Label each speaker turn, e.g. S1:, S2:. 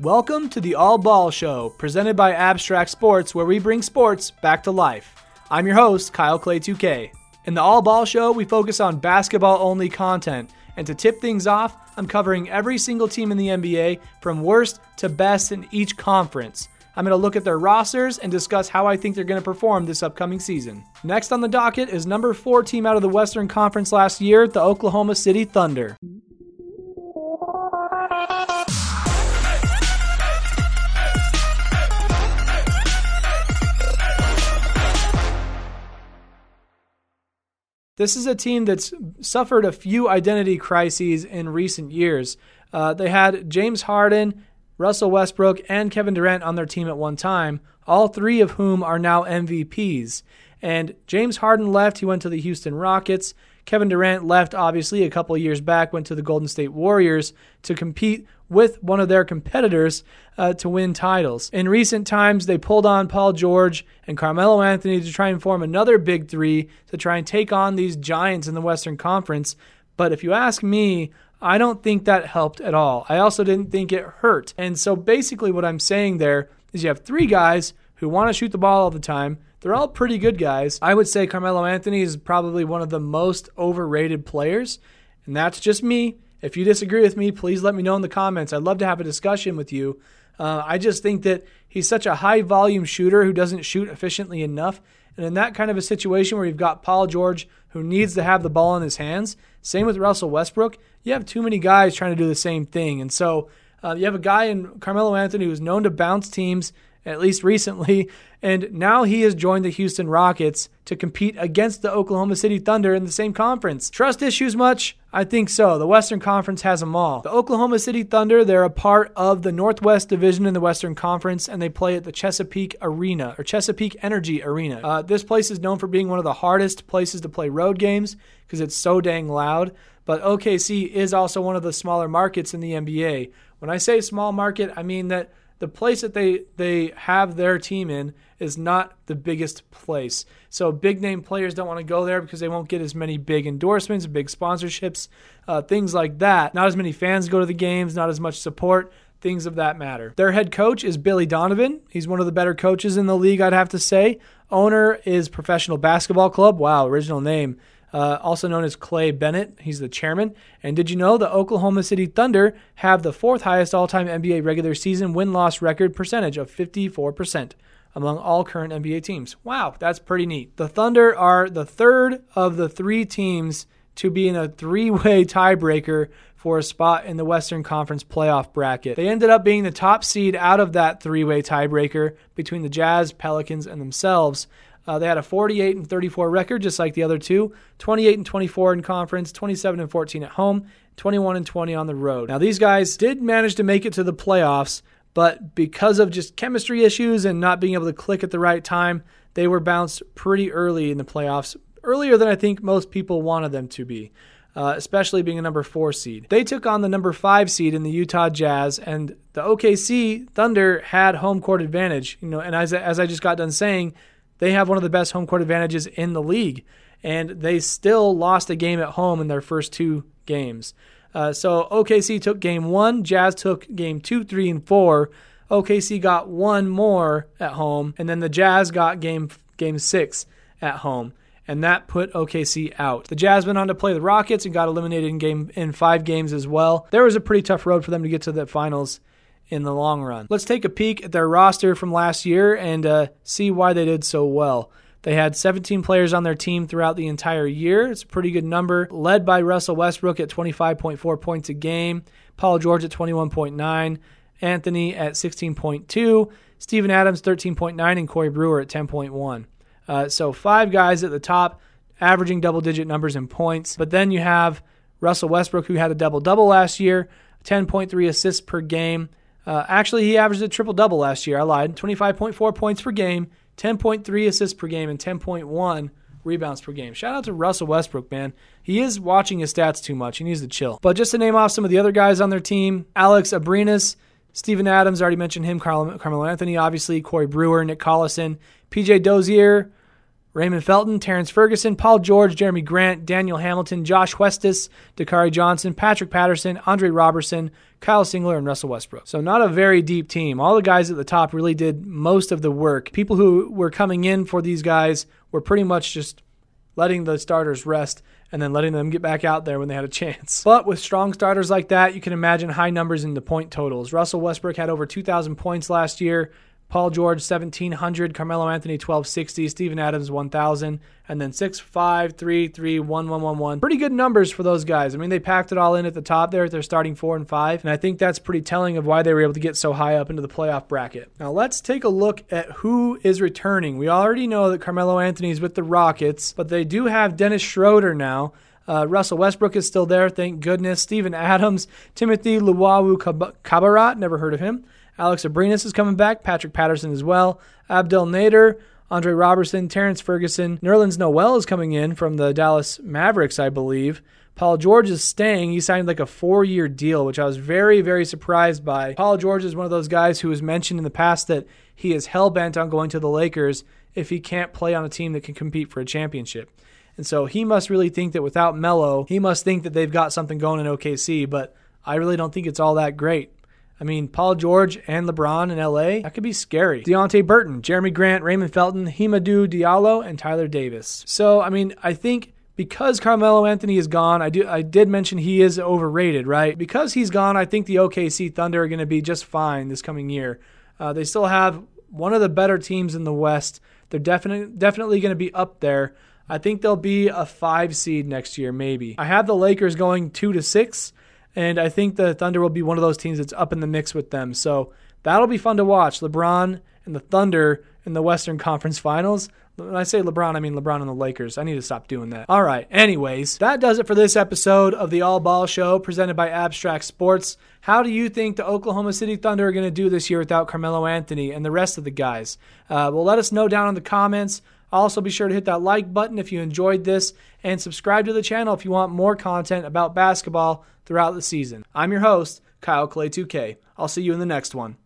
S1: Welcome to the All Ball Show, presented by Abstract Sports, where we bring sports back to life. I'm your host, Kyle Clay 2K. In the All Ball Show, we focus on basketball only content. And to tip things off, I'm covering every single team in the NBA from worst to best in each conference. I'm going to look at their rosters and discuss how I think they're going to perform this upcoming season. Next on the docket is number four team out of the Western Conference last year, the Oklahoma City Thunder. This is a team that's suffered a few identity crises in recent years. Uh, they had James Harden, Russell Westbrook, and Kevin Durant on their team at one time, all three of whom are now MVPs. And James Harden left, he went to the Houston Rockets. Kevin Durant left, obviously, a couple years back, went to the Golden State Warriors to compete with one of their competitors uh, to win titles. In recent times, they pulled on Paul George and Carmelo Anthony to try and form another big three to try and take on these giants in the Western Conference. But if you ask me, I don't think that helped at all. I also didn't think it hurt. And so basically, what I'm saying there is you have three guys who want to shoot the ball all the time they're all pretty good guys. I would say Carmelo Anthony is probably one of the most overrated players, and that's just me. If you disagree with me, please let me know in the comments. I'd love to have a discussion with you. Uh, I just think that he's such a high volume shooter who doesn't shoot efficiently enough. And in that kind of a situation where you've got Paul George who needs to have the ball in his hands, same with Russell Westbrook, you have too many guys trying to do the same thing. And so uh, you have a guy in Carmelo Anthony who's known to bounce teams, at least recently, and now he has joined the Houston Rockets to compete against the Oklahoma City Thunder in the same conference. Trust issues much? I think so. The Western Conference has them all. The Oklahoma City Thunder, they're a part of the Northwest Division in the Western Conference, and they play at the Chesapeake Arena or Chesapeake Energy Arena. Uh, this place is known for being one of the hardest places to play road games because it's so dang loud. But OKC is also one of the smaller markets in the NBA. When I say small market, I mean that the place that they they have their team in is not the biggest place. So big name players don't want to go there because they won't get as many big endorsements, big sponsorships, uh, things like that. Not as many fans go to the games, not as much support. Things of that matter. Their head coach is Billy Donovan. He's one of the better coaches in the league, I'd have to say. Owner is Professional Basketball Club. Wow, original name uh, also known as Clay Bennett. He's the chairman. And did you know the Oklahoma City Thunder have the fourth highest all time NBA regular season win loss record percentage of 54%? Among all current NBA teams. Wow, that's pretty neat. The Thunder are the third of the three teams to be in a three way tiebreaker for a spot in the Western Conference playoff bracket. They ended up being the top seed out of that three way tiebreaker between the Jazz, Pelicans, and themselves. Uh, they had a 48 and 34 record, just like the other two. 28 and 24 in conference, 27 and 14 at home, 21 and 20 on the road. Now these guys did manage to make it to the playoffs, but because of just chemistry issues and not being able to click at the right time, they were bounced pretty early in the playoffs, earlier than I think most people wanted them to be. Uh, especially being a number four seed. They took on the number five seed in the Utah Jazz, and the OKC Thunder had home court advantage. You know, and as as I just got done saying, they have one of the best home court advantages in the league, and they still lost a game at home in their first two games. Uh, so OKC took game one, Jazz took game two, three, and four. OKC got one more at home, and then the Jazz got game game six at home, and that put OKC out. The Jazz went on to play the Rockets and got eliminated in game in five games as well. There was a pretty tough road for them to get to the finals in the long run. Let's take a peek at their roster from last year and uh, see why they did so well. They had 17 players on their team throughout the entire year. It's a pretty good number, led by Russell Westbrook at 25.4 points a game, Paul George at 21.9, Anthony at 16.2, Steven Adams 13.9, and Corey Brewer at 10.1. Uh, so five guys at the top, averaging double digit numbers in points. But then you have Russell Westbrook, who had a double double last year, 10.3 assists per game, uh, actually, he averaged a triple double last year. I lied. 25.4 points per game, 10.3 assists per game, and 10.1 rebounds per game. Shout out to Russell Westbrook, man. He is watching his stats too much. He needs to chill. But just to name off some of the other guys on their team Alex Abrines, Steven Adams, already mentioned him, Carmelo Anthony, obviously, Corey Brewer, Nick Collison, PJ Dozier, Raymond Felton, Terrence Ferguson, Paul George, Jeremy Grant, Daniel Hamilton, Josh Huestis, Dakari Johnson, Patrick Patterson, Andre Robertson, Kyle Singler, and Russell Westbrook. So, not a very deep team. All the guys at the top really did most of the work. People who were coming in for these guys were pretty much just letting the starters rest and then letting them get back out there when they had a chance. But with strong starters like that, you can imagine high numbers in the point totals. Russell Westbrook had over 2,000 points last year. Paul George 1700, Carmelo Anthony 1260, Steven Adams 1000, and then 6 5 3 3 1 1 1 1. Pretty good numbers for those guys. I mean, they packed it all in at the top there at their starting 4 and 5, and I think that's pretty telling of why they were able to get so high up into the playoff bracket. Now, let's take a look at who is returning. We already know that Carmelo Anthony is with the Rockets, but they do have Dennis Schroeder now. Uh, Russell Westbrook is still there, thank goodness. Steven Adams, Timothy Luwawu Cabarrot, never heard of him. Alex Abrines is coming back, Patrick Patterson as well, Abdel Nader, Andre Robertson, Terrence Ferguson, Nerlens Noel is coming in from the Dallas Mavericks, I believe. Paul George is staying. He signed like a four year deal, which I was very, very surprised by. Paul George is one of those guys who has mentioned in the past that he is hell bent on going to the Lakers if he can't play on a team that can compete for a championship. And so he must really think that without Melo, he must think that they've got something going in OKC, but I really don't think it's all that great. I mean, Paul George and LeBron in LA, that could be scary. Deonte Burton, Jeremy Grant, Raymond Felton, Hamidou Diallo, and Tyler Davis. So, I mean, I think because Carmelo Anthony is gone, I do I did mention he is overrated, right? Because he's gone, I think the OKC Thunder are going to be just fine this coming year. Uh, they still have one of the better teams in the West. They're definitely definitely going to be up there. I think they'll be a five seed next year, maybe. I have the Lakers going two to six. And I think the Thunder will be one of those teams that's up in the mix with them. So that'll be fun to watch. LeBron and the Thunder in the Western Conference Finals. When I say LeBron, I mean LeBron and the Lakers. I need to stop doing that. All right. Anyways, that does it for this episode of the All Ball Show presented by Abstract Sports. How do you think the Oklahoma City Thunder are going to do this year without Carmelo Anthony and the rest of the guys? Uh, well, let us know down in the comments. Also, be sure to hit that like button if you enjoyed this and subscribe to the channel if you want more content about basketball throughout the season. I'm your host, Kyle Clay 2K. I'll see you in the next one.